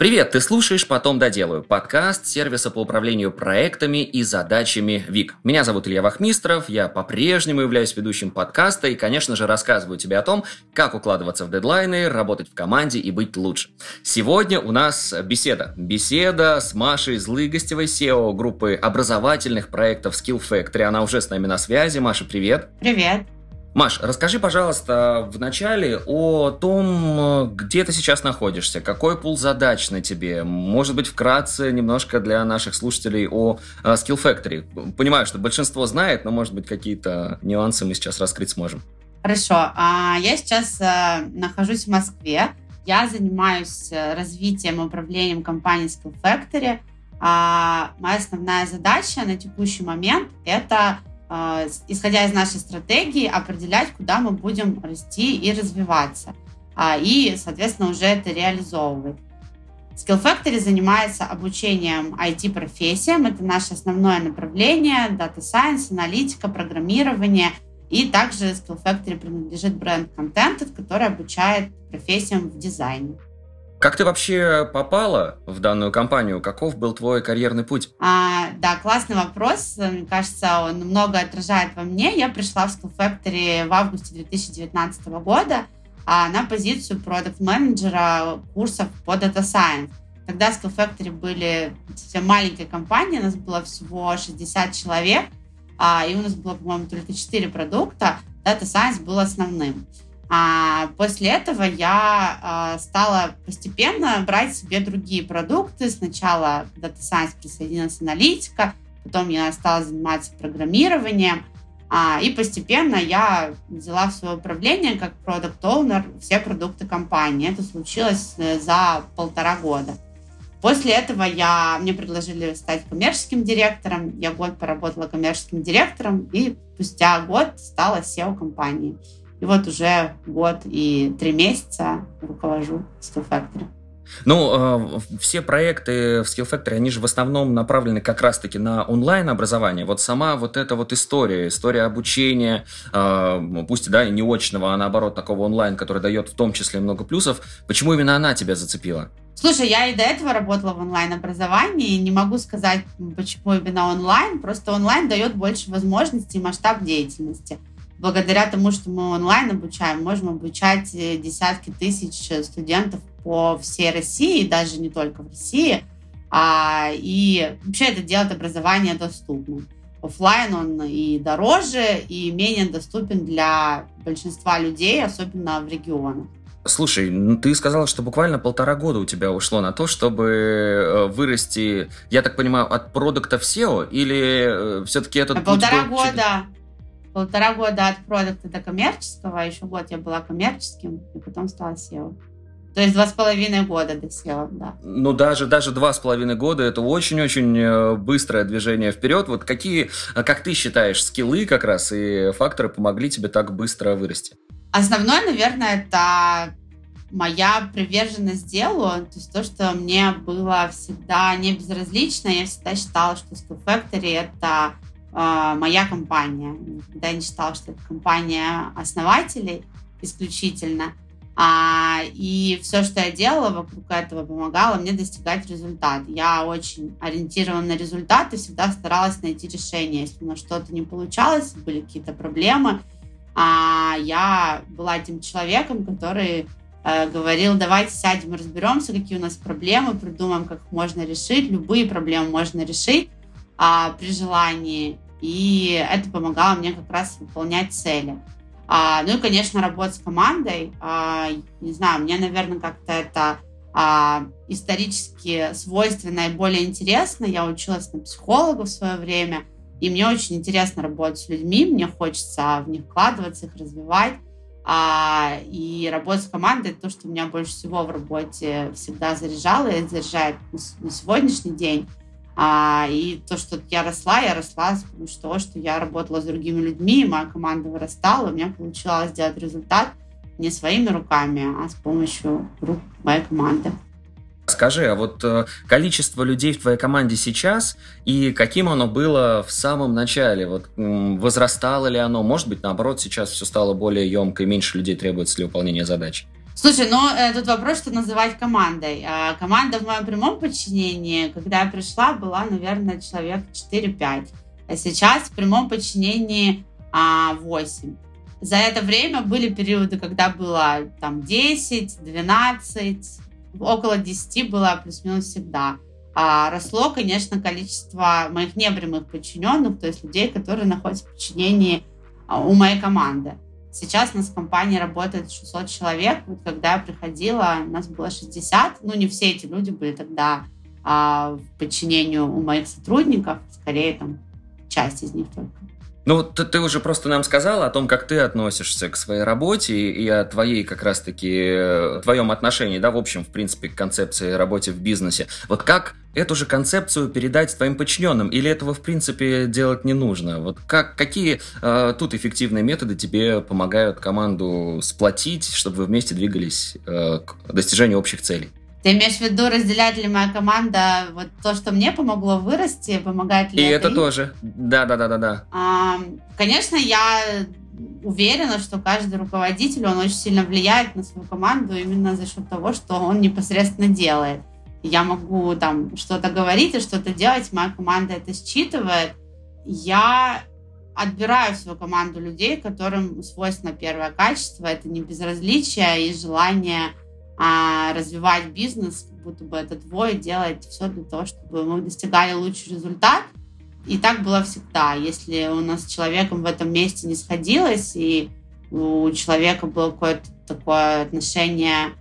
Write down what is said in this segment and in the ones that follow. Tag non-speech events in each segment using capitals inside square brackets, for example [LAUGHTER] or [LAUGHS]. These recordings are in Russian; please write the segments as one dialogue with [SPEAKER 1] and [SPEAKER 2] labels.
[SPEAKER 1] Привет, ты слушаешь «Потом доделаю» – подкаст сервиса по управлению проектами и задачами ВИК. Меня зовут Илья Вахмистров, я по-прежнему являюсь ведущим подкаста и, конечно же, рассказываю тебе о том, как укладываться в дедлайны, работать в команде и быть лучше. Сегодня у нас беседа. Беседа с Машей Злыгостевой, SEO группы образовательных проектов Skill Factory. Она уже с нами на связи. Маша, привет.
[SPEAKER 2] Привет.
[SPEAKER 1] Маш, расскажи, пожалуйста, в начале о том, где ты сейчас находишься, какой пул задач на тебе, может быть, вкратце немножко для наших слушателей о э, Skill Factory. Понимаю, что большинство знает, но, может быть, какие-то нюансы мы сейчас раскрыть сможем.
[SPEAKER 2] Хорошо. А, я сейчас э, нахожусь в Москве. Я занимаюсь э, развитием и управлением компанией Skill Factory. А моя основная задача на текущий момент – это исходя из нашей стратегии, определять, куда мы будем расти и развиваться. А, и, соответственно, уже это реализовывать. Skill Factory занимается обучением IT-профессиям. Это наше основное направление. Data Science, аналитика, программирование. И также Skill Factory принадлежит бренд Contented, который обучает профессиям в дизайне.
[SPEAKER 1] Как ты вообще попала в данную компанию? Каков был твой карьерный путь?
[SPEAKER 2] А, да, классный вопрос. Мне кажется, он много отражает во мне. Я пришла в Skill Factory в августе 2019 года а, на позицию продукт-менеджера курсов по Data Science. Тогда Skill Factory были совсем маленькой компанией, у нас было всего 60 человек, а, и у нас было, по-моему, только 4 продукта. Data Science был основным. А после этого я а, стала постепенно брать себе другие продукты. Сначала Data Science присоединилась аналитика, потом я стала заниматься программированием. А, и постепенно я взяла в свое управление как продукт оунер все продукты компании. Это случилось э, за полтора года. После этого я, мне предложили стать коммерческим директором. Я год поработала коммерческим директором и спустя год стала SEO компании. И вот уже год и три месяца руковожу Skill Factory.
[SPEAKER 1] Ну, э, все проекты в Skill Factory, они же в основном направлены как раз-таки на онлайн-образование. Вот сама вот эта вот история, история обучения, э, пусть да, и не очного, а наоборот такого онлайн, который дает в том числе много плюсов, почему именно она тебя зацепила?
[SPEAKER 2] Слушай, я и до этого работала в онлайн-образовании, не могу сказать, почему именно онлайн, просто онлайн дает больше возможностей и масштаб деятельности благодаря тому, что мы онлайн обучаем, можем обучать э, десятки тысяч студентов по всей России, даже не только в России. А, и вообще это делает образование доступным. Оффлайн он и дороже, и менее доступен для большинства людей, особенно в регионах.
[SPEAKER 1] Слушай, ну ты сказала, что буквально полтора года у тебя ушло на то, чтобы э, вырасти, я так понимаю, от продукта в CEO, или э, все-таки этот
[SPEAKER 2] Полтора был... года полтора года от продукта до коммерческого, а еще год я была коммерческим, и потом стала SEO. То есть два с половиной года до SEO, да.
[SPEAKER 1] Ну, даже, даже два с половиной года – это очень-очень э, быстрое движение вперед. Вот какие, э, как ты считаешь, скиллы как раз и факторы помогли тебе так быстро вырасти?
[SPEAKER 2] Основное, наверное, это моя приверженность делу, то есть то, что мне было всегда не безразлично, я всегда считала, что Skill Factory — это моя компания. Никогда не считала, что это компания основателей исключительно. А, и все, что я делала вокруг этого, помогало мне достигать результат. Я очень ориентирована на результаты, всегда старалась найти решение. Если на что-то не получалось, были какие-то проблемы, а, я была тем человеком, который э, говорил, давайте сядем разберемся, какие у нас проблемы, придумаем, как можно решить. Любые проблемы можно решить а, при желании. И это помогало мне как раз выполнять цели. А, ну и, конечно, работа с командой. А, не знаю, мне, наверное, как-то это а, исторически свойственно и более интересно. Я училась на психолога в свое время, и мне очень интересно работать с людьми, мне хочется в них вкладываться, их развивать. А, и работа с командой это то, что меня больше всего в работе всегда заряжало и заряжает на сегодняшний день. А, и то, что я росла, я росла с помощью того, что я работала с другими людьми, моя команда вырастала, у меня получалось сделать результат не своими руками, а с помощью рук моей команды.
[SPEAKER 1] Скажи, а вот э, количество людей в твоей команде сейчас и каким оно было в самом начале? Вот возрастало ли оно? Может быть, наоборот, сейчас все стало более емко и меньше людей требуется для выполнения задач?
[SPEAKER 2] Слушай, ну э, тут вопрос, что называть командой. А, команда в моем прямом подчинении, когда я пришла, была, наверное, человек 4-5. А сейчас в прямом подчинении а, 8. За это время были периоды, когда было там 10, 12, около 10 было плюс-минус всегда. А росло, конечно, количество моих непрямых подчиненных, то есть людей, которые находятся в подчинении а, у моей команды. Сейчас у нас в компании работает 600 человек. Вот когда я приходила, у нас было 60. Ну, не все эти люди были тогда а, в подчинении у моих сотрудников. Скорее, там, часть из них только.
[SPEAKER 1] Ну, ты, ты уже просто нам сказала о том, как ты относишься к своей работе и, о твоей как раз-таки, э, твоем отношении, да, в общем, в принципе, к концепции работы в бизнесе. Вот как эту же концепцию передать твоим подчиненным? Или этого, в принципе, делать не нужно? Вот как, какие э, тут эффективные методы тебе помогают команду сплотить, чтобы вы вместе двигались э, к достижению общих целей?
[SPEAKER 2] Ты имеешь в виду, разделяет ли моя команда вот то, что мне помогло вырасти, помогает ли
[SPEAKER 1] И
[SPEAKER 2] это,
[SPEAKER 1] это тоже. Да, да, да, да, да.
[SPEAKER 2] А, конечно, я уверена, что каждый руководитель, он очень сильно влияет на свою команду именно за счет того, что он непосредственно делает. Я могу там что-то говорить и что-то делать, моя команда это считывает. Я отбираю в свою команду людей, которым свойственно первое качество, это не безразличие и желание а, развивать бизнес, как будто бы это двое делает все для того, чтобы мы достигали лучший результат. И так было всегда. Если у нас с человеком в этом месте не сходилось, и у человека было какое-то такое отношение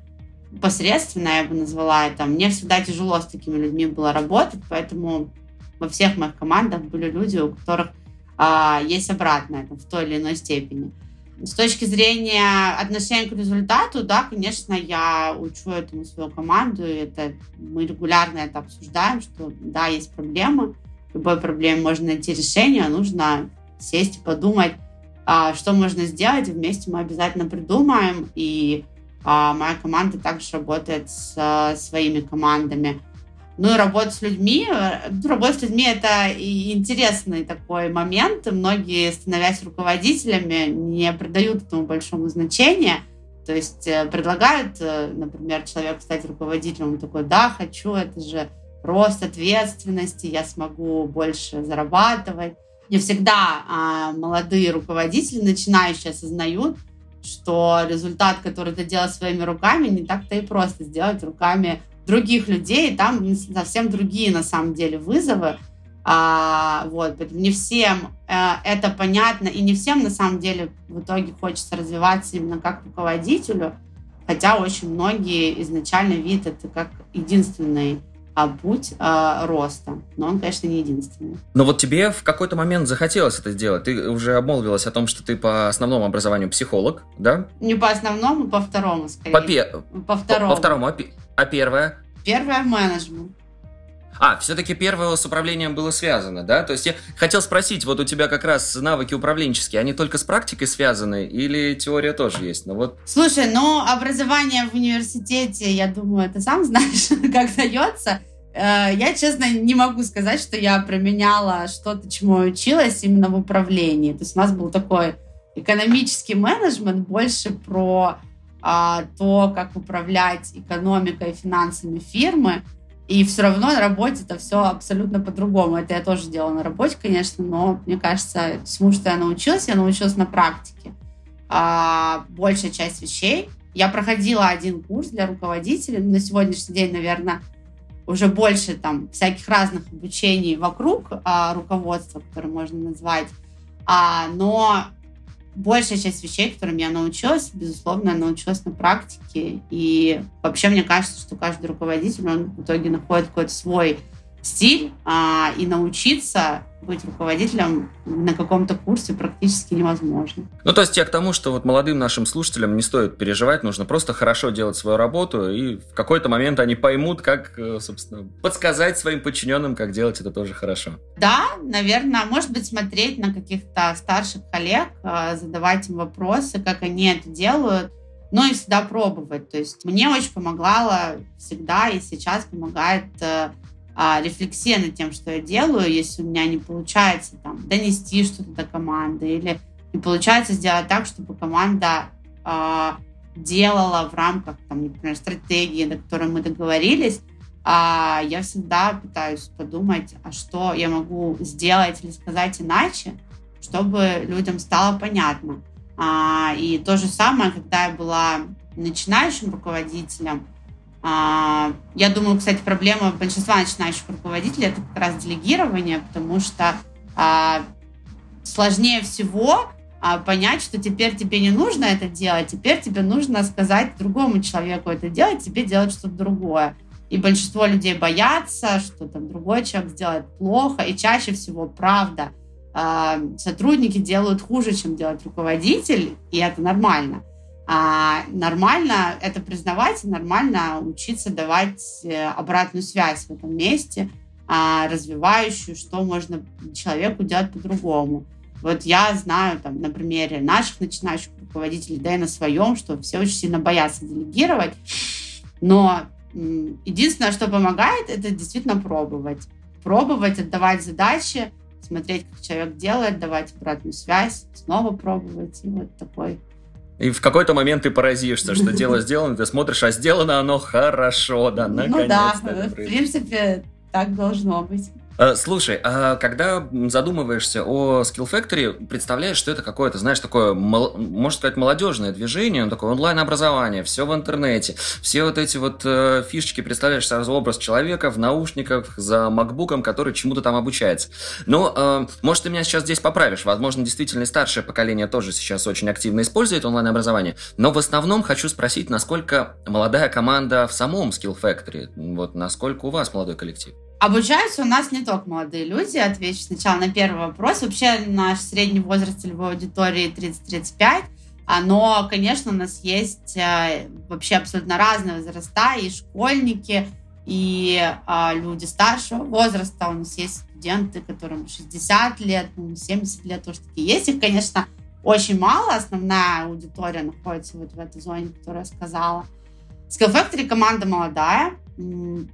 [SPEAKER 2] посредственное, я бы назвала это, мне всегда тяжело с такими людьми было работать, поэтому во всех моих командах были люди, у которых а, есть обратное там, в той или иной степени. С точки зрения отношения к результату, да, конечно, я учу этому свою команду, и это, мы регулярно это обсуждаем, что да, есть проблемы, любой проблеме можно найти решение, нужно сесть и подумать, а, что можно сделать, вместе мы обязательно придумаем, и а, моя команда также работает с своими командами. Ну и работа с людьми. Э, работа с людьми — это интересный такой момент. Многие, становясь руководителями, не придают этому большому значения. То есть э, предлагают, э, например, человеку стать руководителем, он такой, да, хочу, это же рост ответственности, я смогу больше зарабатывать. Не всегда а, молодые руководители, начинающие, осознают, что результат, который ты делаешь своими руками, не так-то и просто сделать руками других людей, там совсем другие на самом деле вызовы. А, вот, не всем э, это понятно, и не всем на самом деле в итоге хочется развиваться именно как руководителю, хотя очень многие изначально видят это как единственный а, путь а, роста. Но он, конечно, не единственный.
[SPEAKER 1] Но вот тебе в какой-то момент захотелось это сделать. Ты уже обмолвилась о том, что ты по основному образованию психолог, да?
[SPEAKER 2] Не по основному, по второму, скорее.
[SPEAKER 1] По, пе...
[SPEAKER 2] по второму.
[SPEAKER 1] По, по второму, а, а первое?
[SPEAKER 2] Первое менеджмент.
[SPEAKER 1] А, все-таки первое с управлением было связано, да? То есть я хотел спросить, вот у тебя как раз навыки управленческие, они только с практикой связаны или теория тоже есть? Ну вот.
[SPEAKER 2] Слушай, ну образование в университете, я думаю, ты сам знаешь, [LAUGHS] как дается. Э, я, честно, не могу сказать, что я применяла что-то, чему я училась именно в управлении. То есть у нас был такой экономический менеджмент больше про а, то, как управлять экономикой и финансами фирмы. И все равно на работе это все абсолютно по-другому. Это я тоже делала на работе, конечно, но мне кажется, всему, что я научилась, я научилась на практике. А, большая часть вещей. Я проходила один курс для руководителей. На сегодняшний день, наверное, уже больше там всяких разных обучений вокруг а, руководства, которые можно назвать. А, но большая часть вещей, которым я научилась, безусловно, научилась на практике. И вообще мне кажется, что каждый руководитель, он в итоге находит какой-то свой стиль, а, и научиться быть руководителем на каком-то курсе практически невозможно.
[SPEAKER 1] Ну, то есть я к тому, что вот молодым нашим слушателям не стоит переживать, нужно просто хорошо делать свою работу, и в какой-то момент они поймут, как, э, собственно, подсказать своим подчиненным, как делать это тоже хорошо.
[SPEAKER 2] Да, наверное, может быть, смотреть на каких-то старших коллег, э, задавать им вопросы, как они это делают, но и всегда пробовать. То есть мне очень помогала всегда и сейчас помогает э, а, рефлексия над тем, что я делаю, если у меня не получается там, донести что-то до команды или не получается сделать так, чтобы команда а, делала в рамках, там, например, стратегии, на которой мы договорились, а я всегда пытаюсь подумать, а что я могу сделать или сказать иначе, чтобы людям стало понятно. А, и то же самое, когда я была начинающим руководителем, я думаю, кстати, проблема большинства начинающих руководителей это как раз делегирование, потому что а, сложнее всего а, понять, что теперь тебе не нужно это делать, теперь тебе нужно сказать другому человеку это делать, тебе делать что-то другое. И большинство людей боятся, что там другой человек сделает плохо, и чаще всего, правда, а, сотрудники делают хуже, чем делает руководитель, и это нормально. А нормально это признавать, нормально учиться давать э, обратную связь в этом месте, а, развивающую, что можно человеку делать по-другому. Вот я знаю там на примере наших начинающих руководителей, да и на своем, что все очень сильно боятся делегировать, но единственное, что помогает, это действительно пробовать. Пробовать, отдавать задачи, смотреть, как человек делает, давать обратную связь, снова пробовать. И вот такой
[SPEAKER 1] и в какой-то момент ты поразишься, что дело [LAUGHS] сделано, ты смотришь, а сделано оно хорошо, да,
[SPEAKER 2] наконец-то. Ну да, в принципе, так должно быть.
[SPEAKER 1] Э, слушай, а когда задумываешься о Skill Factory, представляешь, что это какое-то, знаешь, такое, можно сказать, молодежное движение, ну, такое онлайн-образование, все в интернете, все вот эти вот э, фишечки, представляешь сразу образ человека в наушниках за макбуком, который чему-то там обучается. Ну, э, может, ты меня сейчас здесь поправишь, возможно, действительно старшее поколение тоже сейчас очень активно использует онлайн-образование, но в основном хочу спросить, насколько молодая команда в самом Skill Factory, вот насколько у вас молодой коллектив?
[SPEAKER 2] Обучаются у нас не только молодые люди. Отвечу сначала на первый вопрос. Вообще наш средний возраст целевой аудитории 30-35. А, но, конечно, у нас есть э, вообще абсолютно разные возраста, и школьники, и а, люди старшего возраста. У нас есть студенты, которым 60 лет, 70 лет тоже такие есть. Их, конечно, очень мало. Основная аудитория находится вот в этой зоне, которую я сказала. Skill Factory команда молодая,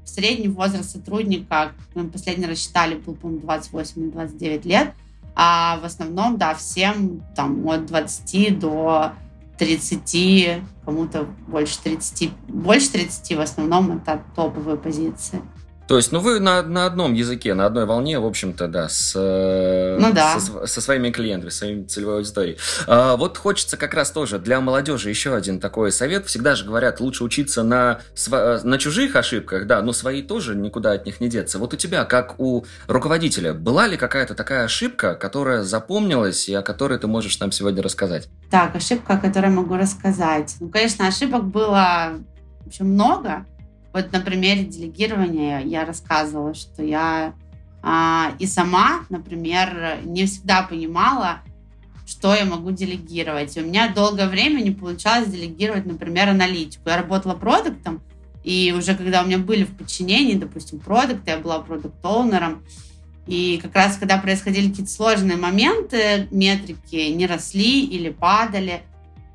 [SPEAKER 2] средний возраст сотрудника, мы последний рассчитали, был, по-моему, 28-29 лет, а в основном, да, всем там от 20 до 30, кому-то больше 30, больше 30 в основном это топовые позиции.
[SPEAKER 1] То есть, ну вы на, на одном языке, на одной волне, в общем-то, да, с, э, ну, да. Со, со своими клиентами, своей целевой аудиторией. А, вот хочется как раз тоже для молодежи еще один такой совет. Всегда же говорят, лучше учиться на, на чужих ошибках, да, но свои тоже никуда от них не деться. Вот у тебя, как у руководителя, была ли какая-то такая ошибка, которая запомнилась и о которой ты можешь нам сегодня рассказать?
[SPEAKER 2] Так, ошибка, о которой могу рассказать. Ну, конечно, ошибок было очень много. Вот на примере делегирования я рассказывала, что я а, и сама, например, не всегда понимала, что я могу делегировать. И у меня долгое время не получалось делегировать, например, аналитику. Я работала продуктом, и уже когда у меня были в подчинении, допустим, продукты, я была продукт-оунером, и как раз когда происходили какие-то сложные моменты, метрики не росли или падали,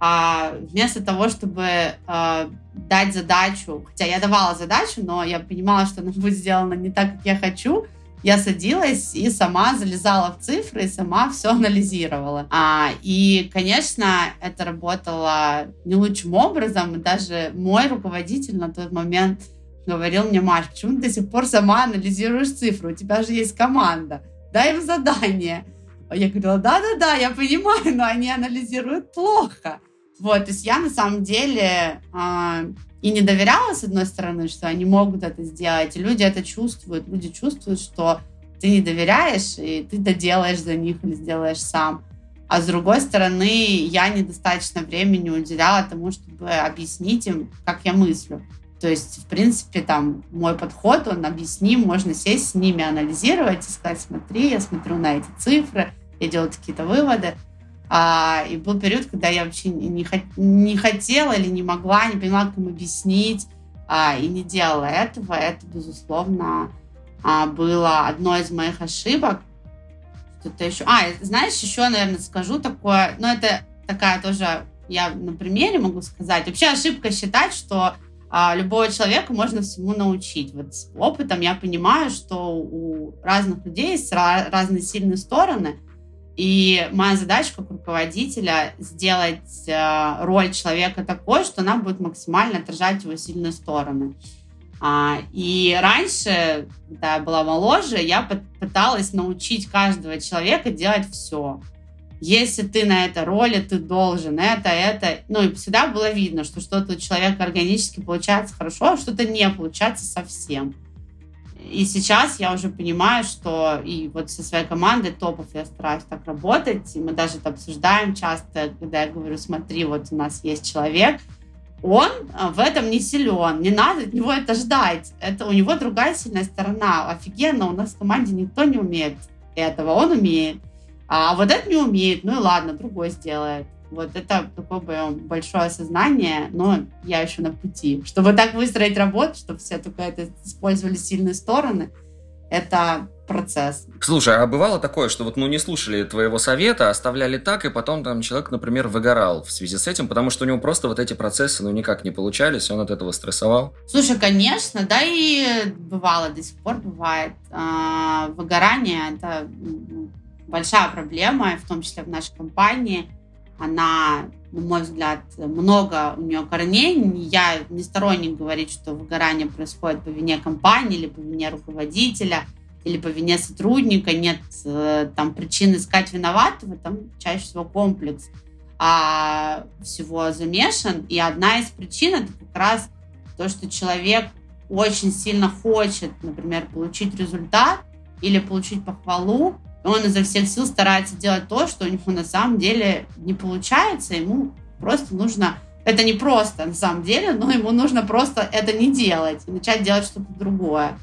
[SPEAKER 2] а вместо того, чтобы э, дать задачу, хотя я давала задачу, но я понимала, что она [LAUGHS] будет сделана не так, как я хочу, я садилась и сама залезала в цифры, и сама все анализировала. А, и, конечно, это работало не лучшим образом. И даже мой руководитель на тот момент говорил мне, Маш, почему ты до сих пор сама анализируешь цифры? У тебя же есть команда. Дай им задание. Я говорила, да-да-да, я понимаю, но они анализируют плохо. Вот, то есть я на самом деле э, и не доверяла, с одной стороны, что они могут это сделать, и люди это чувствуют, люди чувствуют, что ты не доверяешь, и ты доделаешь за них или сделаешь сам. А с другой стороны, я недостаточно времени уделяла тому, чтобы объяснить им, как я мыслю. То есть, в принципе, там мой подход, он объясним, можно сесть с ними, анализировать и сказать, смотри, я смотрю на эти цифры, я делаю какие-то выводы. А, и был период, когда я вообще не, не хотела или не могла, не поняла, как им объяснить, а, и не делала этого. Это, безусловно, а, было одной из моих ошибок. Что-то еще. А, знаешь, еще, наверное, скажу такое, но это такая тоже, я на примере могу сказать. Вообще ошибка считать, что а, любого человека можно всему научить. Вот с опытом я понимаю, что у разных людей есть разные сильные стороны – И моя задача как руководителя сделать э, роль человека такой, что она будет максимально отражать его сильные стороны. А, и раньше, когда я была моложе, я пыталась научить каждого человека делать все. Если ты на этой роли, ты должен это, это. Ну, и всегда было видно, что что-то у человека органически получается хорошо, а что-то не получается совсем. И сейчас я уже понимаю, что и вот со своей командой топов я стараюсь так работать, и мы даже это обсуждаем часто, когда я говорю, смотри, вот у нас есть человек, он а, в этом не силен, не надо от него это ждать. Это у него другая сильная сторона. Офигенно, у нас в команде никто не умеет этого, он умеет. А вот это не умеет, ну и ладно, другой сделает. Вот это такое большое осознание, но я еще на пути. Чтобы так выстроить работу, чтобы все только это использовали сильные стороны, это процесс.
[SPEAKER 1] Слушай, а бывало такое, что вот ну не слушали твоего совета, оставляли так, и потом там человек, например, выгорал в связи с этим, потому что у него просто вот эти процессы ну никак не получались, он от этого стрессовал?
[SPEAKER 2] Слушай, конечно, да и бывало, до сих пор бывает. А, выгорание – это большая проблема, в том числе в нашей компании. Она, на мой взгляд, много у нее корней. Я не сторонник говорить, что выгорание происходит по вине компании или по вине руководителя – или по вине сотрудника, нет э, там причин искать виноватого, там чаще всего комплекс а, всего замешан. И одна из причин это как раз то, что человек очень сильно хочет, например, получить результат или получить похвалу, и он изо всех сил старается делать то, что у него на самом деле не получается, ему просто нужно это не просто на самом деле, но ему нужно просто это не делать и начать делать что-то другое.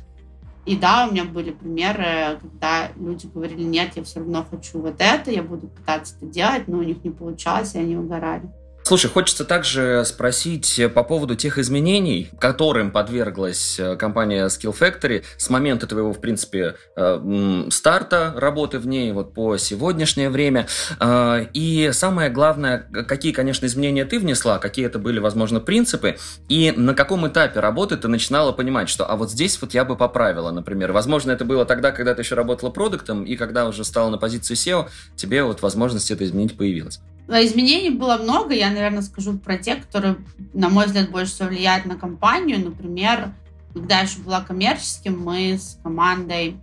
[SPEAKER 2] И да, у меня были примеры, когда люди говорили, нет, я все равно хочу вот это, я буду пытаться это делать, но у них не получалось, и они угорали.
[SPEAKER 1] Слушай, хочется также спросить по поводу тех изменений, которым подверглась э, компания Skill Factory с момента твоего, в принципе, э, старта работы в ней вот по сегодняшнее время. Э, и самое главное, какие, конечно, изменения ты внесла, какие это были, возможно, принципы, и на каком этапе работы ты начинала понимать, что а вот здесь вот я бы поправила, например. Возможно, это было тогда, когда ты еще работала продуктом, и когда уже стала на позицию SEO, тебе вот возможность это изменить появилась.
[SPEAKER 2] Изменений было много. Я, наверное, скажу про те, которые, на мой взгляд, больше всего влияют на компанию. Например, когда я еще была коммерческим, мы с командой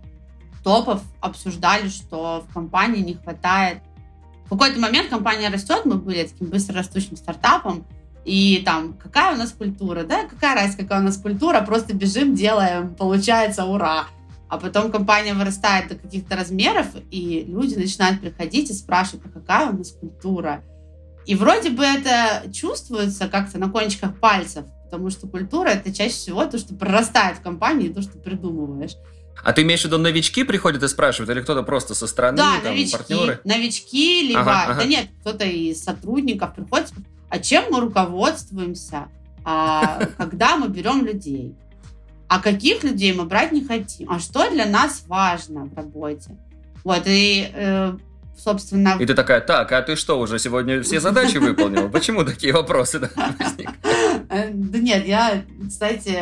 [SPEAKER 2] топов обсуждали, что в компании не хватает... В какой-то момент компания растет, мы были таким быстрорастущим стартапом, и там, какая у нас культура, да, какая разница, какая у нас культура, просто бежим, делаем, получается, ура. А потом компания вырастает до каких-то размеров, и люди начинают приходить и спрашивать, а какая у нас культура. И вроде бы это чувствуется как-то на кончиках пальцев, потому что культура это чаще всего то, что прорастает в компании, то, что придумываешь.
[SPEAKER 1] А ты имеешь в виду, новички приходят и спрашивают, или кто-то просто со стороны,
[SPEAKER 2] да,
[SPEAKER 1] там,
[SPEAKER 2] новички,
[SPEAKER 1] партнеры?
[SPEAKER 2] новички, либо, ага, ага. да нет, кто-то из сотрудников приходит, а чем мы руководствуемся, а, когда мы берем людей? А каких людей мы брать не хотим, а что для нас важно в работе. Вот, и, э, собственно...
[SPEAKER 1] И ты такая, так, а ты что, уже сегодня все задачи выполнил? Почему такие вопросы [LAUGHS]
[SPEAKER 2] Да нет, я, кстати,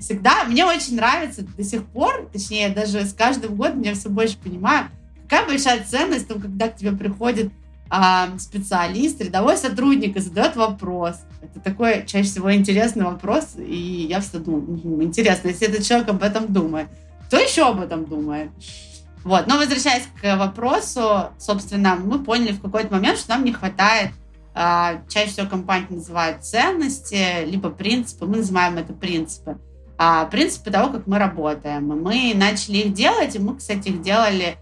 [SPEAKER 2] всегда... Мне очень нравится до сих пор, точнее, даже с каждым годом я все больше понимаю, какая большая ценность, когда к тебе приходит а, специалист, рядовой сотрудник и задает вопрос. Это такой чаще всего интересный вопрос, и я всегда думаю, интересно, если этот человек об этом думает, кто еще об этом думает? Вот, но возвращаясь к вопросу, собственно, мы поняли в какой-то момент, что нам не хватает а, чаще всего компания называет ценности, либо принципы, мы называем это принципы. А, принципы того, как мы работаем. Мы начали их делать, и мы, кстати, их делали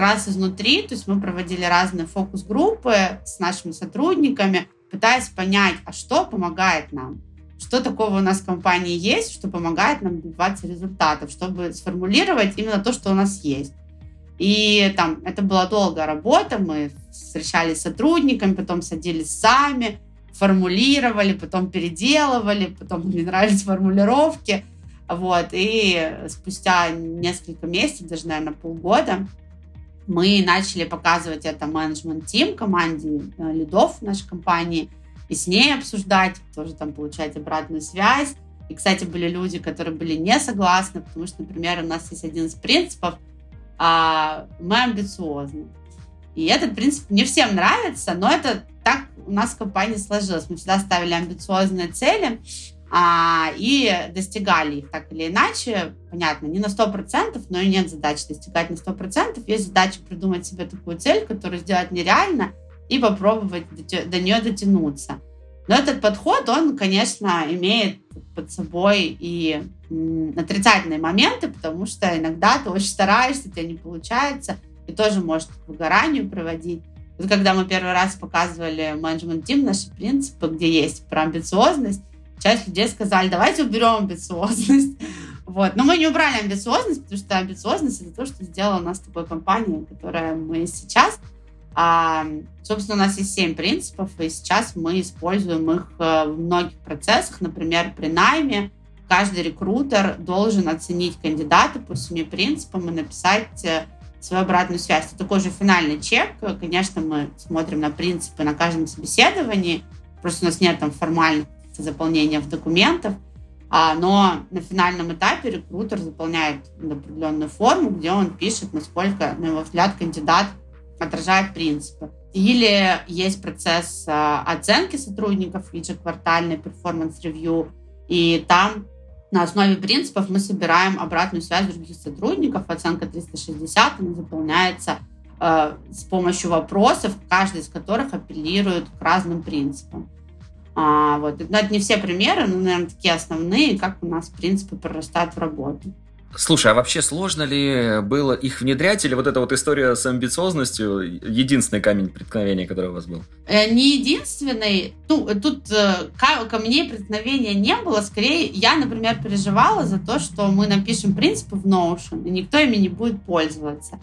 [SPEAKER 2] раз изнутри, то есть мы проводили разные фокус-группы с нашими сотрудниками, пытаясь понять, а что помогает нам, что такого у нас в компании есть, что помогает нам добиваться результатов, чтобы сформулировать именно то, что у нас есть. И там это была долгая работа, мы встречались с сотрудниками, потом садились сами, формулировали, потом переделывали, потом мне нравились формулировки. Вот, и спустя несколько месяцев, даже, наверное, полгода, мы начали показывать это менеджмент-тим, команде э, лидов нашей компании, и с ней обсуждать, тоже там получать обратную связь. И, кстати, были люди, которые были не согласны, потому что, например, у нас есть один из принципов, а, мы амбициозны. И этот принцип не всем нравится, но это так у нас в компании сложилось. Мы всегда ставили амбициозные цели а, и достигали их так или иначе. Понятно, не на 100%, но и нет задачи достигать на 100%. Есть задача придумать себе такую цель, которую сделать нереально, и попробовать до, до нее дотянуться. Но этот подход, он, конечно, имеет под собой и отрицательные моменты, потому что иногда ты очень стараешься, у тебя не получается, и тоже может к выгоранию приводить. Вот когда мы первый раз показывали менеджмент тим наши принципы, где есть про амбициозность, часть людей сказали, давайте уберем амбициозность. [LAUGHS] Вот. Но мы не убрали амбициозность, потому что амбициозность это то, что сделала нас с тобой компания, которая мы сейчас. А, собственно, у нас есть семь принципов, и сейчас мы используем их э, в многих процессах. Например, при найме каждый рекрутер должен оценить кандидата по семи принципам и написать э, свою обратную связь. Это такой же финальный чек. Конечно, мы смотрим на принципы на каждом собеседовании. Просто у нас нет там формальных заполнения в документов. А, но на финальном этапе рекрутер заполняет определенную форму, где он пишет, насколько, на его взгляд, кандидат отражает принципы. Или есть процесс а, оценки сотрудников, ежеквартальный performance review, и там на основе принципов мы собираем обратную связь других сотрудников. Оценка 360 она заполняется э, с помощью вопросов, каждый из которых апеллирует к разным принципам. А, вот. Но это не все примеры, но, наверное, такие основные, как у нас принципы прорастают в работу.
[SPEAKER 1] Слушай, а вообще сложно ли было их внедрять, или вот эта вот история с амбициозностью единственный камень преткновения, который у вас был?
[SPEAKER 2] Э, не единственный. Ну, тут э, камней преткновения не было. Скорее, я, например, переживала за то, что мы напишем принципы в Notion, и никто ими не будет пользоваться.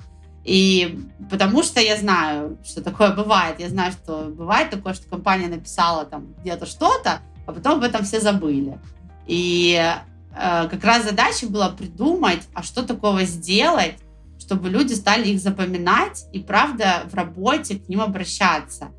[SPEAKER 2] И потому что я знаю, что такое бывает. Я знаю, что бывает такое, что компания написала там где-то что-то, а потом об этом все забыли. И Э, как раз задача была придумать, а что такого сделать, чтобы люди стали их запоминать и, правда, в работе к ним обращаться.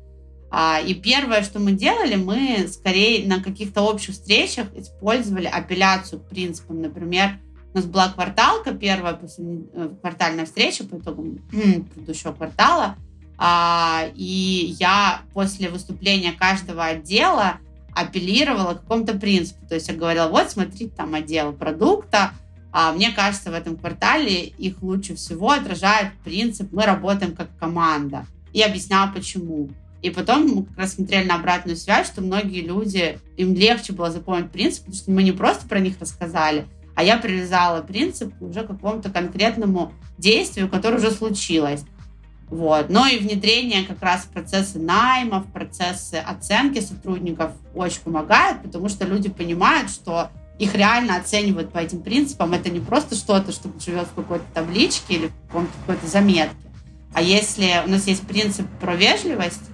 [SPEAKER 2] А, и первое, что мы делали, мы скорее на каких-то общих встречах использовали апелляцию к принципам. Например, у нас была кварталка, первая э, квартальная встреча по итогам предыдущего квартала. А, и я после выступления каждого отдела апеллировала к какому-то принципу. То есть я говорила, вот смотри, там отдел продукта, а мне кажется, в этом квартале их лучше всего отражает принцип «мы работаем как команда». И объясняла, почему. И потом мы как раз смотрели на обратную связь, что многие люди, им легче было запомнить принцип, потому что мы не просто про них рассказали, а я привязала принцип уже к какому-то конкретному действию, которое уже случилось. Вот. Но и внедрение как раз процессы найма, в процессы оценки сотрудников очень помогает, потому что люди понимают, что их реально оценивают по этим принципам. Это не просто что-то, что живет в какой-то табличке или в какой-то заметке. А если у нас есть принцип про вежливость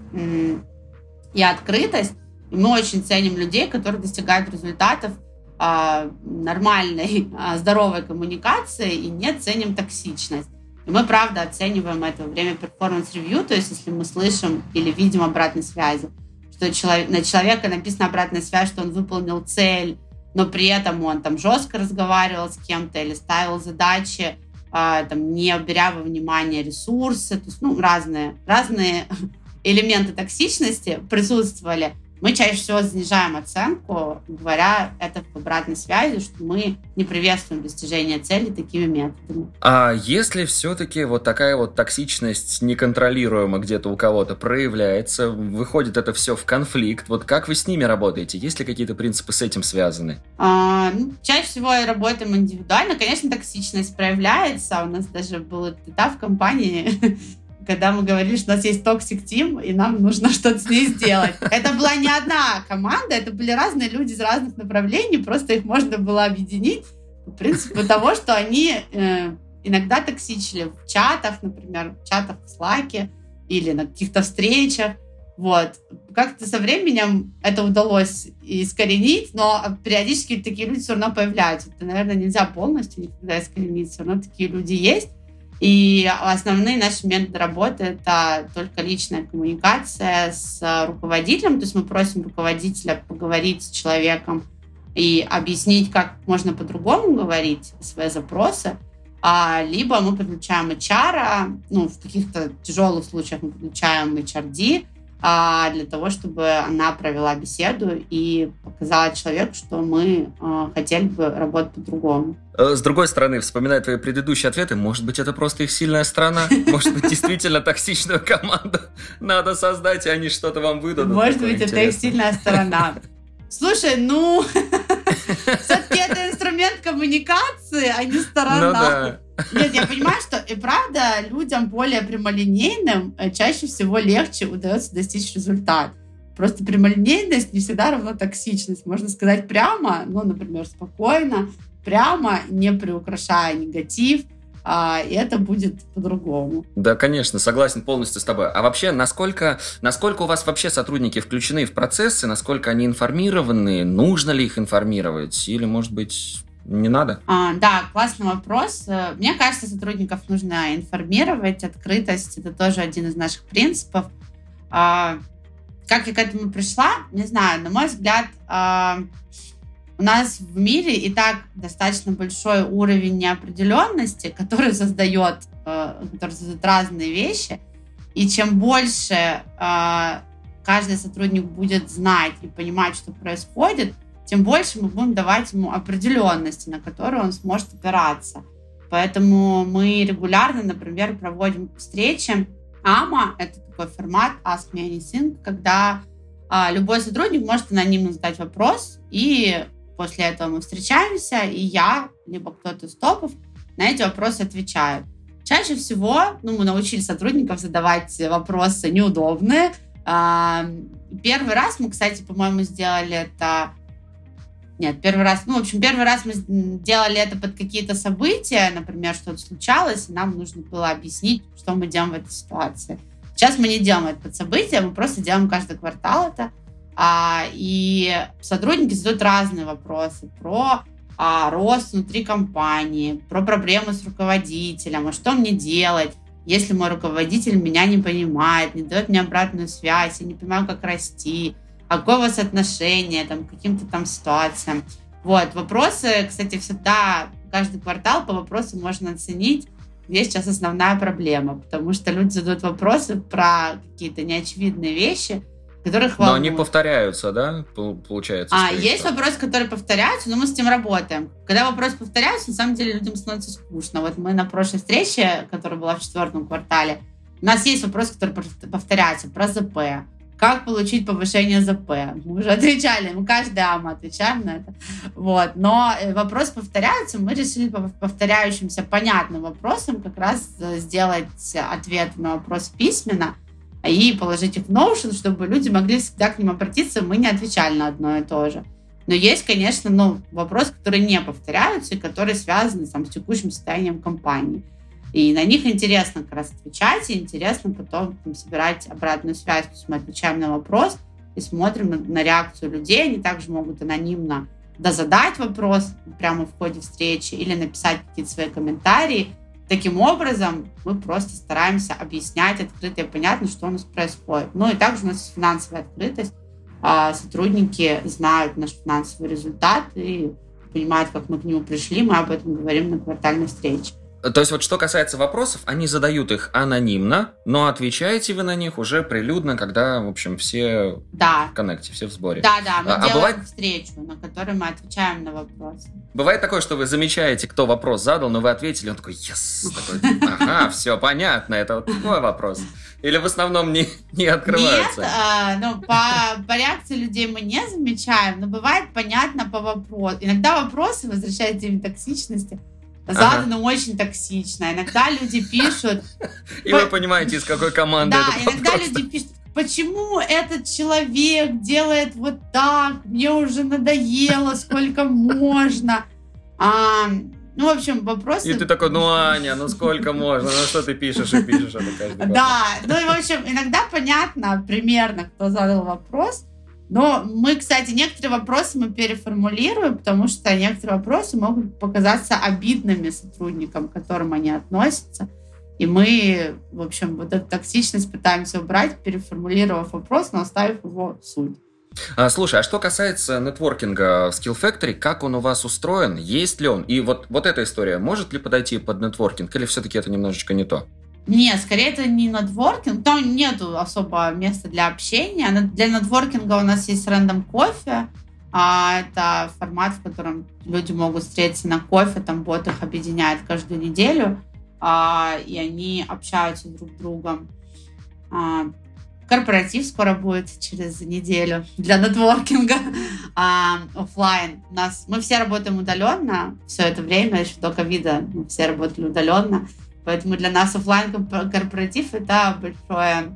[SPEAKER 2] и открытость, мы очень ценим людей, которые достигают результатов нормальной, [LAUGHS] а, здоровой коммуникации и не ценим токсичность. И мы, правда, оцениваем это во время performance review, то есть если мы слышим или видим обратной связи, что человек, на человека написана обратная связь, что он выполнил цель, но при этом он там жестко разговаривал с кем-то или ставил задачи, э, там, не беря во внимание ресурсы, то есть, ну, разные, разные [LAUGHS] элементы токсичности присутствовали – мы чаще всего занижаем оценку, говоря это в обратной связи, что мы не приветствуем достижение цели такими методами.
[SPEAKER 1] А если все-таки вот такая вот токсичность неконтролируемо где-то у кого-то проявляется, выходит это все в конфликт, вот как вы с ними работаете? Есть ли какие-то принципы с этим связаны?
[SPEAKER 2] А, ну, чаще всего работаем индивидуально. Конечно, токсичность проявляется. У нас даже был этап в компании, [LAUGHS] когда мы говорили, что у нас есть toxic team, и нам нужно [LAUGHS] что-то с ней сделать. Это была не одна команда, это были разные люди из разных направлений, просто их можно было объединить по принципу того, что они э, иногда токсичили в чатах, например, в чатах в Slack или на каких-то встречах. Вот. Как-то со временем это удалось искоренить, но периодически такие люди все равно появляются. Это, наверное, нельзя полностью никогда искоренить, все равно такие люди есть. И основные наши методы работы — это только личная коммуникация с руководителем. То есть мы просим руководителя поговорить с человеком и объяснить, как можно по-другому говорить свои запросы. а, либо мы подключаем HR, ну, в каких-то тяжелых случаях мы подключаем HRD, для того, чтобы она провела беседу и показала человеку, что мы а, хотели бы работать по-другому.
[SPEAKER 1] Э, с другой стороны, вспоминая твои предыдущие ответы, может быть, это просто их сильная сторона? Может быть, действительно токсичную команду [LAUGHS] надо создать, и они что-то вам выдадут?
[SPEAKER 2] Может быть, это их сильная сторона. Слушай, ну, [LAUGHS] все-таки это инструмент коммуникации, а не сторона. Нет, я понимаю, что и правда людям более прямолинейным э, чаще всего легче удается достичь результат. Просто прямолинейность не всегда равна токсичность. Можно сказать прямо, ну, например, спокойно, прямо, не приукрашая негатив, а, это будет по-другому.
[SPEAKER 1] Да, конечно, согласен полностью с тобой. А вообще, насколько, насколько у вас вообще сотрудники включены в процессы, насколько они информированы, нужно ли их информировать, или, может быть, не надо?
[SPEAKER 2] А, да, классный вопрос. Мне кажется, сотрудников нужно информировать. Открытость — это тоже один из наших принципов. А, как я к этому пришла, не знаю. На мой взгляд, а, у нас в мире и так достаточно большой уровень неопределенности, который создает, а, который создает разные вещи. И чем больше а, каждый сотрудник будет знать и понимать, что происходит, тем больше мы будем давать ему определенности, на которую он сможет опираться. Поэтому мы регулярно, например, проводим встречи. АМА — это такой формат Ask Me Anything, когда а, любой сотрудник может анонимно задать вопрос, и после этого мы встречаемся, и я, либо кто-то из топов на эти вопросы отвечает. Чаще всего ну, мы научили сотрудников задавать вопросы неудобные. А, первый раз мы, кстати, по-моему, сделали это нет, первый раз, ну, в общем, первый раз мы делали это под какие-то события, например, что-то случалось, и нам нужно было объяснить, что мы делаем в этой ситуации. Сейчас мы не делаем это под события, мы просто делаем каждый квартал это. А, и сотрудники задают разные вопросы про а, рост внутри компании, про проблемы с руководителем, а что мне делать, если мой руководитель меня не понимает, не дает мне обратную связь, я не понимаю, как расти, а какое у вас отношение там, к каким-то там ситуациям. Вот, вопросы, кстати, всегда, каждый квартал по вопросу можно оценить, где сейчас основная проблема, потому что люди задают вопросы про какие-то неочевидные вещи, которых
[SPEAKER 1] волнуют. Но они повторяются, да, получается?
[SPEAKER 2] А, есть всего. вопросы, которые повторяются, но мы с этим работаем. Когда вопросы повторяются, на самом деле людям становится скучно. Вот мы на прошлой встрече, которая была в четвертом квартале, у нас есть вопросы, которые повторяются про ЗП, как получить повышение ЗП? Мы уже [LAUGHS] отвечали, мы каждый АМА отвечаем на это. Вот. Но э, вопрос повторяется, мы решили по повторяющимся понятным вопросам как раз э, сделать ответ на вопрос письменно и положить их в Notion, чтобы люди могли всегда к ним обратиться, мы не отвечали на одно и то же. Но есть, конечно, ну, вопросы, которые не повторяются и которые связаны там, с текущим состоянием компании. И на них интересно как раз отвечать, и интересно потом там, собирать обратную связь. То есть мы отвечаем на вопрос и смотрим на, реакцию людей. Они также могут анонимно дозадать вопрос прямо в ходе встречи или написать какие-то свои комментарии. Таким образом, мы просто стараемся объяснять открыто и понятно, что у нас происходит. Ну и также у нас есть финансовая открытость. А, сотрудники знают наш финансовый результат и понимают, как мы к нему пришли. Мы об этом говорим на квартальной встрече.
[SPEAKER 1] То есть вот что касается вопросов, они задают их анонимно, но отвечаете вы на них уже прилюдно, когда, в общем, все да. в коннекте, все в сборе.
[SPEAKER 2] Да, да, мы а, а делаем бывает... встречу, на которой мы отвечаем на вопросы.
[SPEAKER 1] Бывает такое, что вы замечаете, кто вопрос задал, но вы ответили, он такой, yes, такой, ага, [LAUGHS] все понятно, это вот мой вопрос. Или в основном не, не открывается?
[SPEAKER 2] Нет, а, ну, по, по реакции людей мы не замечаем, но бывает понятно по вопросу. Иногда вопросы, возвращаясь к теме токсичности, задано ага. очень токсично. Иногда люди пишут...
[SPEAKER 1] И вы понимаете, из какой команды
[SPEAKER 2] Да, иногда люди пишут, почему этот человек делает вот так, мне уже надоело, сколько можно. А, ну, в общем, вопросы...
[SPEAKER 1] И ты такой, ну, Аня, ну сколько можно? Ну, что ты пишешь и пишешь это каждый
[SPEAKER 2] Да, ну, и, в общем, иногда понятно примерно, кто задал вопрос, но мы, кстати, некоторые вопросы мы переформулируем, потому что некоторые вопросы могут показаться обидными сотрудникам, к которым они относятся. И мы, в общем, вот эту токсичность пытаемся убрать, переформулировав вопрос, но оставив его суть.
[SPEAKER 1] А, слушай, а что касается нетворкинга в Skill Factory, как он у вас устроен, есть ли он? И вот, вот эта история, может ли подойти под нетворкинг, или все-таки это немножечко не то?
[SPEAKER 2] Нет, скорее это не нетворкинг. Там нету особо места для общения. Для нетворкинга у нас есть рандом кофе. А это формат, в котором люди могут встретиться на кофе, там бот их объединяет каждую неделю, а, и они общаются друг с другом. А, корпоратив скоро будет через неделю для нетворкинга [LAUGHS] а, офлайн. У нас мы все работаем удаленно все это время, еще до ковида мы все работали удаленно. Поэтому для нас офлайн корпоратив это большое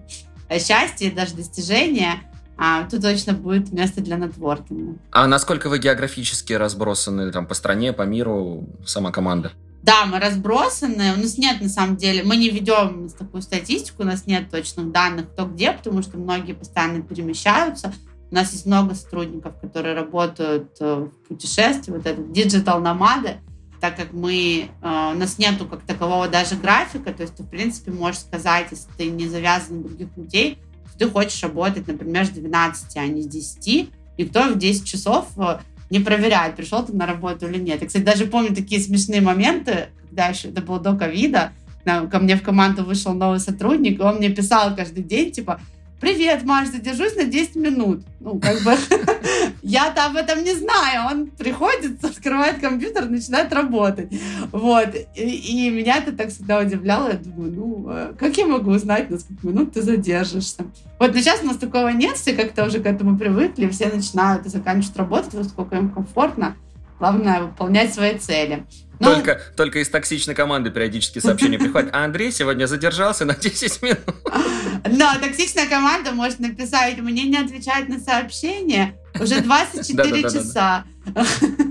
[SPEAKER 2] счастье и даже достижение. А тут точно будет место для нетворкинга.
[SPEAKER 1] А насколько вы географически разбросаны там по стране, по миру, сама команда?
[SPEAKER 2] Да, мы разбросаны. У нас нет, на самом деле, мы не ведем такую статистику, у нас нет точных данных, кто где, потому что многие постоянно перемещаются. У нас есть много сотрудников, которые работают э, в путешествии, вот это digital номады так как мы, э, у нас нету как такового даже графика, то есть ты, в принципе, можешь сказать, если ты не завязан на других людей, что ты хочешь работать, например, с 12, а не с 10, никто в 10 часов э, не проверяет, пришел ты на работу или нет. Я, кстати, даже помню такие смешные моменты, когда еще это было до ковида, ко мне в команду вышел новый сотрудник, и он мне писал каждый день, типа, привет, Маш, задержусь на 10 минут. Ну, как бы, [LAUGHS] я-то об этом не знаю. Он приходит, [LAUGHS] открывает компьютер, начинает работать. Вот. И, и меня это так всегда удивляло. Я думаю, ну, э, как я могу узнать, на сколько минут ты задержишься? Вот, но сейчас у нас такого нет, все как-то уже к этому привыкли, все начинают и заканчивают работать, сколько им комфортно. Главное, выполнять свои цели.
[SPEAKER 1] Ну, только, только из токсичной команды периодически сообщения приходят. А Андрей сегодня задержался на 10 минут. [LAUGHS]
[SPEAKER 2] Да, токсичная команда может написать, мне не отвечает на сообщение уже [LAUGHS] 24 часа. [LAUGHS]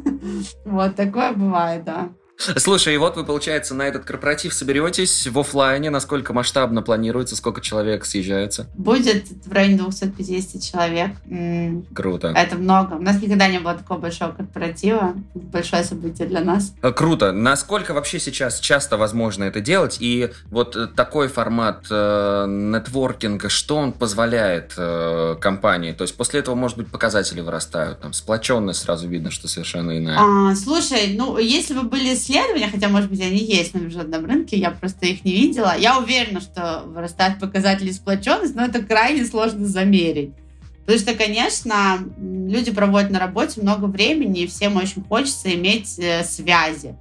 [SPEAKER 2] Вот, такое бывает, да.
[SPEAKER 1] Слушай, и вот вы, получается, на этот корпоратив соберетесь в офлайне. Насколько масштабно планируется, сколько человек съезжается?
[SPEAKER 2] Будет в районе 250 человек.
[SPEAKER 1] Круто.
[SPEAKER 2] Это много. У нас никогда не было такого большого корпоратива. Большое событие для нас.
[SPEAKER 1] Э, круто. Насколько вообще сейчас часто возможно это делать? И вот э, такой формат э, нетворкинга, что он позволяет э, компании? То есть после этого, может быть, показатели вырастают. Там сплоченность сразу видно, что совершенно иная.
[SPEAKER 2] А, слушай, ну, если вы были исследования, хотя, может быть, они есть на международном рынке, я просто их не видела. Я уверена, что вырастают показатели сплоченности, но это крайне сложно замерить. Потому что, конечно, люди проводят на работе много времени, и всем очень хочется иметь э, связи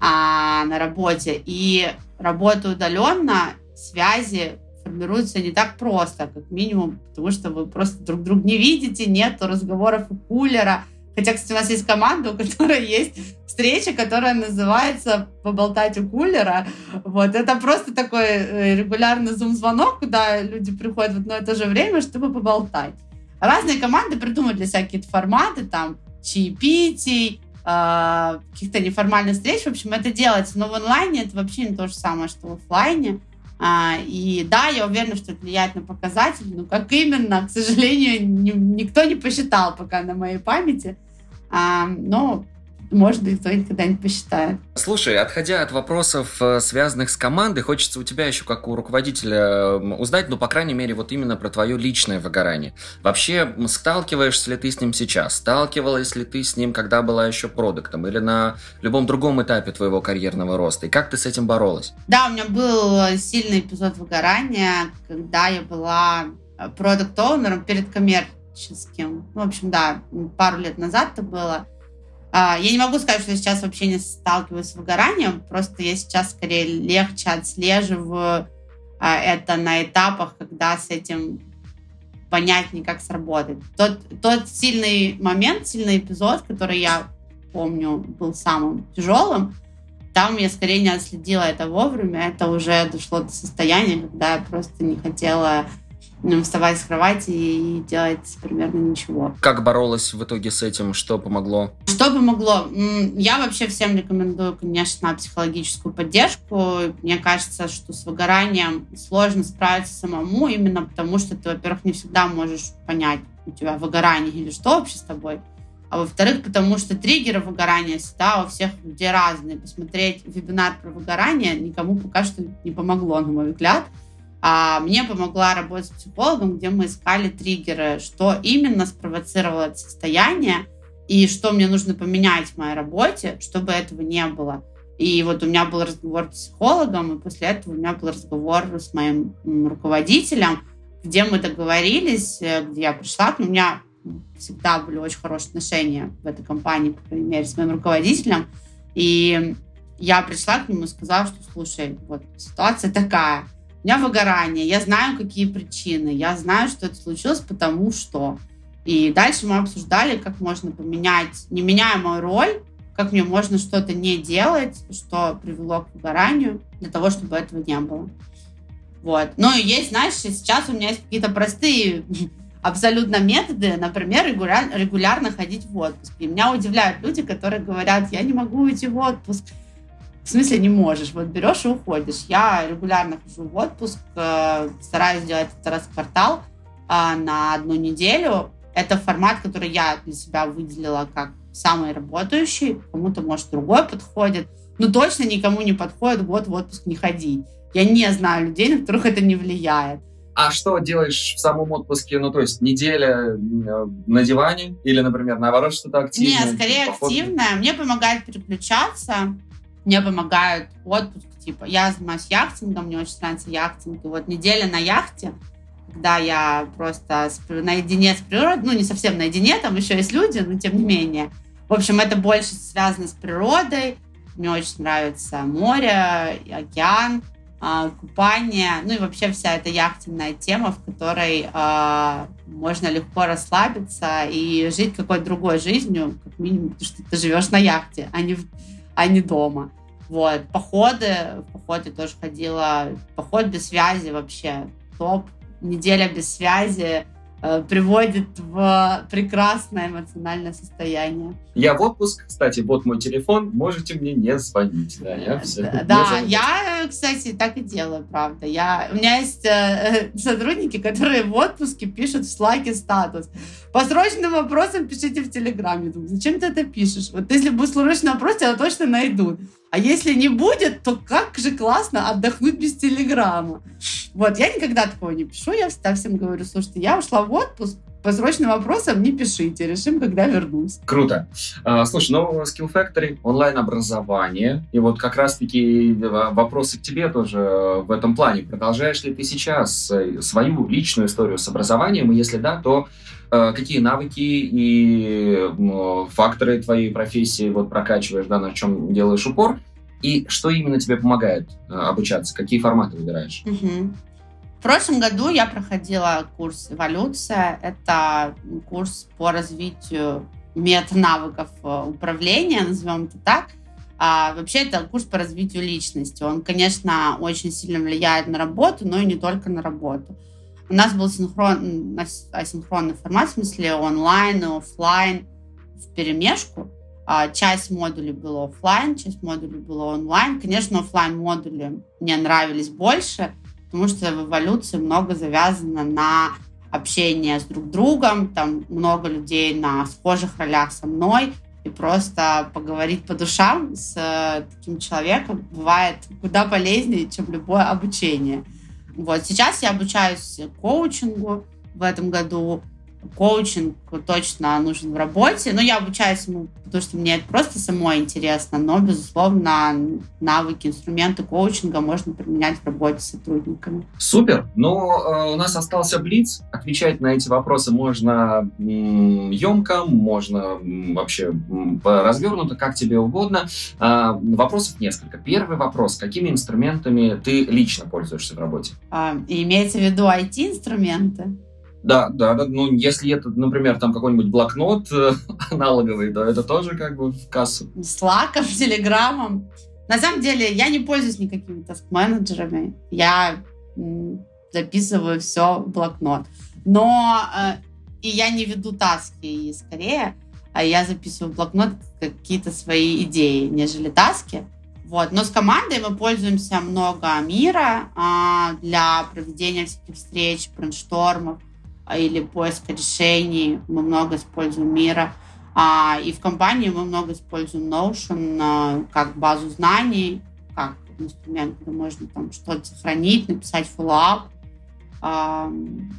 [SPEAKER 2] а, на работе. И работа удаленно, связи формируются не так просто, как минимум, потому что вы просто друг друга не видите, нету разговоров у кулера, Хотя, кстати, у нас есть команда, у которой есть встреча, которая называется «Поболтать у кулера». Вот. Это просто такой э, регулярный зум-звонок, куда люди приходят в одно и то же время, чтобы поболтать. Разные команды придумали всякие форматы, там, чаепитий, э, каких-то неформальных встреч. В общем, это делается. Но в онлайне это вообще не то же самое, что в офлайне. А, и да, я уверена, что это влияет на показатели, но как именно, к сожалению, ни, никто не посчитал пока на моей памяти. А, но может быть, кто-нибудь когда-нибудь посчитает.
[SPEAKER 1] Слушай, отходя от вопросов, э, связанных с командой, хочется у тебя еще, как у руководителя, узнать, ну, по крайней мере, вот именно про твое личное выгорание. Вообще, сталкиваешься ли ты с ним сейчас? Сталкивалась ли ты с ним, когда была еще продуктом? Или на любом другом этапе твоего карьерного роста? И как ты с этим боролась?
[SPEAKER 2] Да, у меня был сильный эпизод выгорания, когда я была э, продукт-оунером перед коммерцией творческим. В общем, да, пару лет назад это было. А, я не могу сказать, что я сейчас вообще не сталкиваюсь с выгоранием, просто я сейчас скорее легче отслеживаю а, это на этапах, когда с этим понятнее, как сработать. Тот, тот сильный момент, сильный эпизод, который я помню, был самым тяжелым, там я скорее не отследила это вовремя, это уже дошло до состояния, когда я просто не хотела вставать с кровати и делать примерно ничего.
[SPEAKER 1] Как боролась в итоге с этим? Что помогло?
[SPEAKER 2] Что помогло? Я вообще всем рекомендую, конечно, психологическую поддержку. Мне кажется, что с выгоранием сложно справиться самому, именно потому что ты, во-первых, не всегда можешь понять, у тебя выгорание или что вообще с тобой. А во-вторых, потому что триггеры выгорания всегда у всех людей разные. Посмотреть вебинар про выгорание никому пока что не помогло, на мой взгляд. А мне помогла работа с психологом, где мы искали триггеры, что именно спровоцировало это состояние, и что мне нужно поменять в моей работе, чтобы этого не было. И вот у меня был разговор с психологом, и после этого у меня был разговор с моим руководителем, где мы договорились, э, где я пришла нему. У меня всегда были очень хорошие отношения в этой компании, по крайней мере, с моим руководителем. И я пришла к нему и сказала, что, слушай, вот ситуация такая. У меня выгорание, я знаю, какие причины, я знаю, что это случилось, потому что. И дальше мы обсуждали, как можно поменять, не меняя мою роль, как мне можно что-то не делать, что привело к выгоранию, для того, чтобы этого не было. Вот. Ну и есть, знаешь, сейчас у меня есть какие-то простые [LAUGHS] абсолютно методы, например, регуляр, регулярно ходить в отпуск. И меня удивляют люди, которые говорят, я не могу уйти в отпуск. В смысле не можешь? Вот берешь и уходишь. Я регулярно хожу в отпуск, э, стараюсь делать это раз в квартал э, на одну неделю. Это формат, который я для себя выделила как самый работающий. Кому-то, может, другой подходит. Но точно никому не подходит год в отпуск не ходить. Я не знаю людей, на которых это не влияет.
[SPEAKER 1] А что делаешь в самом отпуске? Ну, то есть неделя э, на диване или, например, наоборот, что-то активное?
[SPEAKER 2] Нет, скорее активное. Мне помогает переключаться. Мне помогает отпуск. Типа, я занимаюсь яхтингом, мне очень нравится яхтинг. И вот неделя на яхте – когда я просто наедине с природой, ну, не совсем наедине, там еще есть люди, но тем не менее. В общем, это больше связано с природой. Мне очень нравится море, океан, а, купание, ну и вообще вся эта яхтенная тема, в которой э, можно легко расслабиться и жить какой-то другой жизнью, как минимум, потому что ты живешь на яхте, а не, в, а не дома. Вот. Походы, в поход я тоже ходила, поход без связи вообще топ, неделя без связи э, приводит в прекрасное эмоциональное состояние.
[SPEAKER 1] Я в отпуск, кстати, вот мой телефон, можете мне не звонить. Да, я, все,
[SPEAKER 2] да, да [LAUGHS] я, кстати, так и делаю, правда. Я, у меня есть э, [LAUGHS] сотрудники, которые в отпуске пишут в слаке статус. По срочным вопросам пишите в Телеграме. Думаю, зачем ты это пишешь? Вот если будет срочный вопрос, тебя точно найдут. А если не будет, то как же классно отдохнуть без Телеграма. Вот, я никогда такого не пишу. Я всегда всем говорю, слушайте, я ушла в отпуск, по срочным вопросам не пишите, решим, когда вернусь.
[SPEAKER 1] Круто. А, слушай, ну, Skill Factory, онлайн-образование, и вот как раз-таки э, вопросы к тебе тоже в этом плане. Продолжаешь ли ты сейчас э, свою личную историю с образованием, и если да, то какие навыки и факторы твоей профессии вот прокачиваешь, да, на чем делаешь упор, и что именно тебе помогает обучаться, какие форматы выбираешь?
[SPEAKER 2] Угу. В прошлом году я проходила курс «Эволюция». Это курс по развитию мет-навыков э, управления, назовем это так. А вообще это курс по развитию личности. Он, конечно, очень сильно влияет на работу, но и не только на работу. У нас был синхрон, асинхронный формат, в смысле онлайн и офлайн в перемешку. А, часть модулей было офлайн, часть модулей было онлайн. Конечно, офлайн модули мне нравились больше, потому что в эволюции много завязано на общение с друг другом, там много людей на схожих ролях со мной, и просто поговорить по душам с э, таким человеком бывает куда полезнее, чем любое обучение. Вот сейчас я обучаюсь коучингу в этом году, коучинг точно нужен в работе. Но я обучаюсь ему, потому что мне это просто самой интересно. Но, безусловно, навыки, инструменты коучинга можно применять в работе с сотрудниками.
[SPEAKER 1] Супер. Ну, э, у нас остался Блиц. Отвечать на эти вопросы можно емко, можно вообще развернуто, как тебе угодно. Э, вопросов несколько. Первый вопрос. Какими инструментами ты лично пользуешься в работе?
[SPEAKER 2] А, имеется в виду IT-инструменты?
[SPEAKER 1] Да, да, да. Ну, если это, например, там какой-нибудь блокнот э, [LAUGHS] аналоговый, то это тоже как бы в кассу.
[SPEAKER 2] С лаком, телеграммом. На самом деле, я не пользуюсь никакими таск-менеджерами. Я записываю все в блокнот. Но э, и я не веду таски, и скорее а я записываю в блокнот какие-то свои идеи, нежели таски. Вот. Но с командой мы пользуемся много Miro а, для проведения всяких встреч, брейнштормов. А, или поиска решений. Мы много используем Miro. А, и в компании мы много используем Notion а, как базу знаний, как инструмент, где можно там что-то сохранить, написать follow-up. А,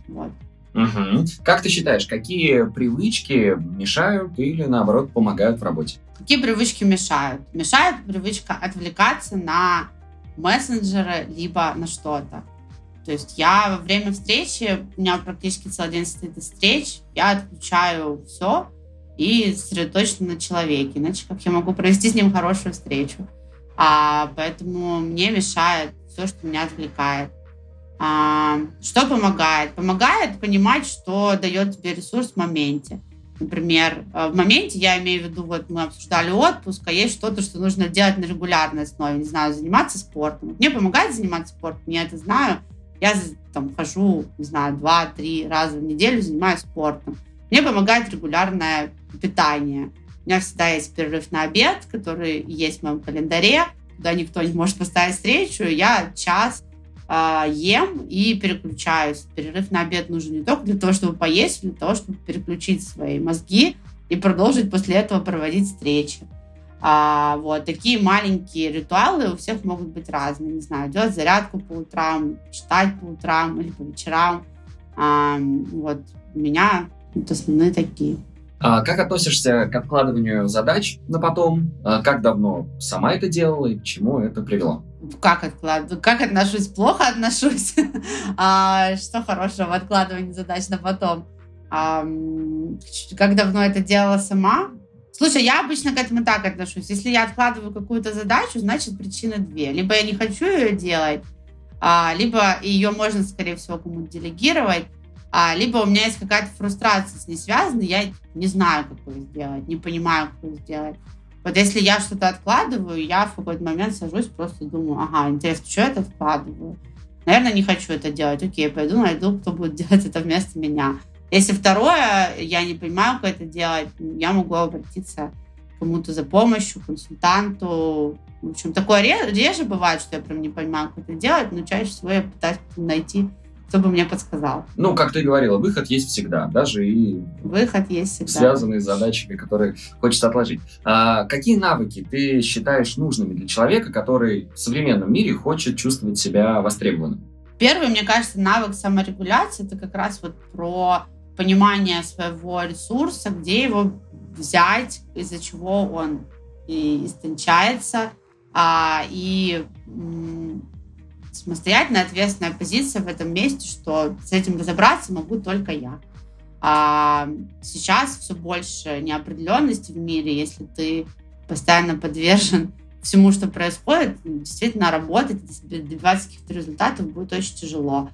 [SPEAKER 2] вот.
[SPEAKER 1] Угу. Как ты считаешь, какие привычки мешают или наоборот помогают в работе?
[SPEAKER 2] Какие привычки мешают? Мешает привычка отвлекаться на мессенджеры либо на что-то. То есть я во время встречи, у меня практически целый день состоит из встреч, я отключаю все и сосредоточена на человеке. Иначе как я могу провести с ним хорошую встречу? А, поэтому мне мешает все, что меня отвлекает. А, что помогает? Помогает понимать, что дает тебе ресурс в моменте. Например, э, в моменте я имею в виду, вот мы обсуждали отпуск, а есть что-то, что нужно делать на регулярной основе, не знаю, заниматься спортом. Мне помогает заниматься спортом, я это знаю. Я там хожу, не знаю, два-три раза в неделю занимаюсь спортом. Мне помогает регулярное питание. У меня всегда есть перерыв на обед, который есть в моем календаре, куда никто не может поставить встречу. Я час э, ем и переключаюсь. Перерыв на обед нужен не только для того, чтобы поесть, а для того, чтобы переключить свои мозги и продолжить после этого проводить встречи. А, вот такие маленькие ритуалы у всех могут быть разные. Не знаю, делать зарядку по утрам, читать по утрам или по вечерам. А, вот у меня это основные такие.
[SPEAKER 1] А как относишься к откладыванию задач на потом? А как давно сама это делала и к чему это привело?
[SPEAKER 2] Как откладываю? Как отношусь? Плохо отношусь. [LAUGHS] а, что хорошего в откладывании задач на потом? А, как давно это делала сама? Слушай, я обычно к этому так отношусь. Если я откладываю какую-то задачу, значит причины две. Либо я не хочу ее делать, а, либо ее можно, скорее всего, кому-то делегировать, а, либо у меня есть какая-то фрустрация с ней связана, я не знаю, как ее сделать, не понимаю, как ее сделать. Вот если я что-то откладываю, я в какой-то момент сажусь, просто думаю, ага, интересно, что это откладываю? Наверное, не хочу это делать. Окей, пойду найду, кто будет делать это вместо меня. Если второе, я не понимаю, как это делать, я могу обратиться к кому-то за помощью, консультанту. В общем, такое реже бывает, что я прям не понимаю, как это делать, но чаще всего я пытаюсь найти кто бы мне подсказал.
[SPEAKER 1] Ну, как ты говорила, выход есть всегда, даже и
[SPEAKER 2] выход есть всегда.
[SPEAKER 1] связанные с задачами, которые хочется отложить. А какие навыки ты считаешь нужными для человека, который в современном мире хочет чувствовать себя востребованным?
[SPEAKER 2] Первый, мне кажется, навык саморегуляции это как раз вот про понимание своего ресурса, где его взять, из-за чего он и истончается, а, и самостоятельная ответственная позиция в этом месте, что с этим разобраться могу только я. А сейчас все больше неопределенности в мире, если ты постоянно подвержен [LAUGHS] всему, что происходит, действительно работать, добиваться каких-то результатов будет очень тяжело.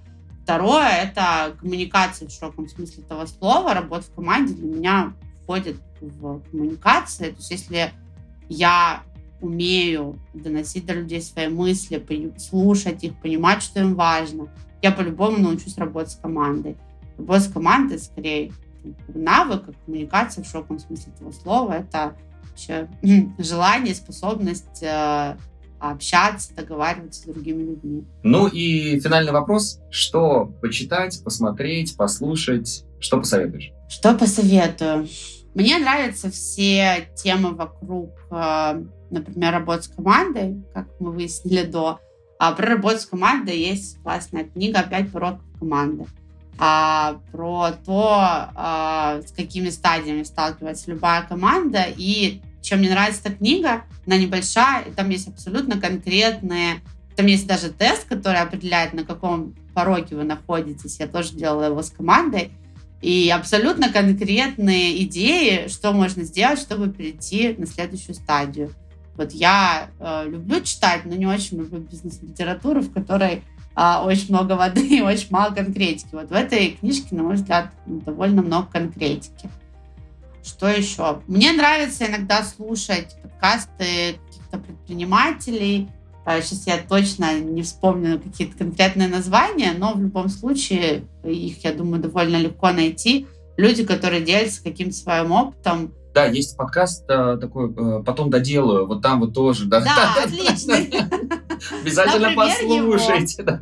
[SPEAKER 2] Второе — это коммуникация в широком смысле этого слова. Работа в команде для меня входит в коммуникацию. То есть если я умею доносить до людей свои мысли, слушать их, понимать, что им важно, я по-любому научусь работать с командой. Работа с командой скорее навык, а коммуникация в широком смысле этого слова. Это вообще [CLEARS THROAT] желание, способность э, общаться, договариваться с другими людьми.
[SPEAKER 1] Ну и финальный вопрос. Что почитать, посмотреть, послушать? Что посоветуешь?
[SPEAKER 2] Что посоветую? Мне нравятся все темы вокруг э, например, работа с командой, как мы выяснили до. А про работу с командой есть классная книга «Опять пороков команды». А, про то, а, с какими стадиями сталкивается любая команда. И чем мне нравится эта книга, она небольшая, и там есть абсолютно конкретные... Там есть даже тест, который определяет, на каком пороке вы находитесь. Я тоже делала его с командой. И абсолютно конкретные идеи, что можно сделать, чтобы перейти на следующую стадию. Вот я э, люблю читать, но не очень люблю бизнес-литературу, в которой э, очень много воды и очень мало конкретики. Вот в этой книжке, на мой взгляд, довольно много конкретики. Что еще? Мне нравится иногда слушать подкасты каких-то предпринимателей. Сейчас я точно не вспомню какие-то конкретные названия, но в любом случае их, я думаю, довольно легко найти. Люди, которые делятся каким-то своим опытом,
[SPEAKER 1] да, есть подкаст э, такой, э, потом доделаю, вот там вот тоже.
[SPEAKER 2] Да, да [LAUGHS] отличный.
[SPEAKER 1] Обязательно послушайте.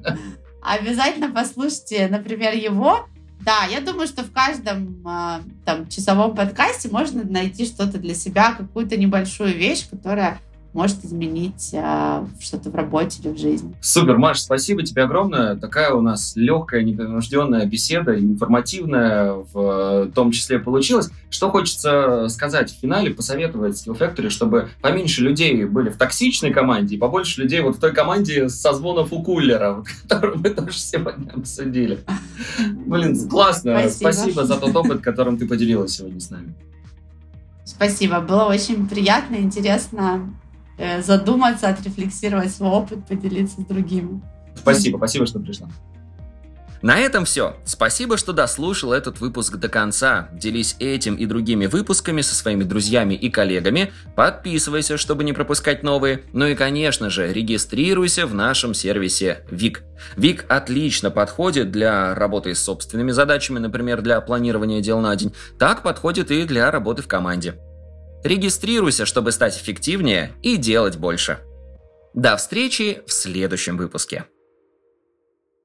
[SPEAKER 2] Обязательно послушайте, например, его. Да, я думаю, что в каждом э, там часовом подкасте можно найти что-то для себя, какую-то небольшую вещь, которая может изменить э, что-то в работе или в жизни.
[SPEAKER 1] Супер, Маш, спасибо тебе огромное. Такая у нас легкая, непринужденная беседа, информативная в том числе получилась. Что хочется сказать в финале, посоветовать Skill Factory, чтобы поменьше людей были в токсичной команде и побольше людей вот в той команде со звонов у кулера, [LAUGHS] которую мы тоже сегодня обсудили. Блин, классно. Спасибо. Спасибо за тот опыт, которым ты поделилась сегодня с нами.
[SPEAKER 2] Спасибо. Было очень приятно, интересно э, задуматься, отрефлексировать свой опыт, поделиться с другими.
[SPEAKER 1] Спасибо, спасибо, что пришла. На этом все. Спасибо, что дослушал этот выпуск до конца. Делись этим и другими выпусками со своими друзьями и коллегами. Подписывайся, чтобы не пропускать новые. Ну и, конечно же, регистрируйся в нашем сервисе ВИК. ВИК отлично подходит для работы с собственными задачами, например, для планирования дел на день. Так подходит и для работы в команде. Регистрируйся, чтобы стать эффективнее и делать больше. До встречи в следующем выпуске.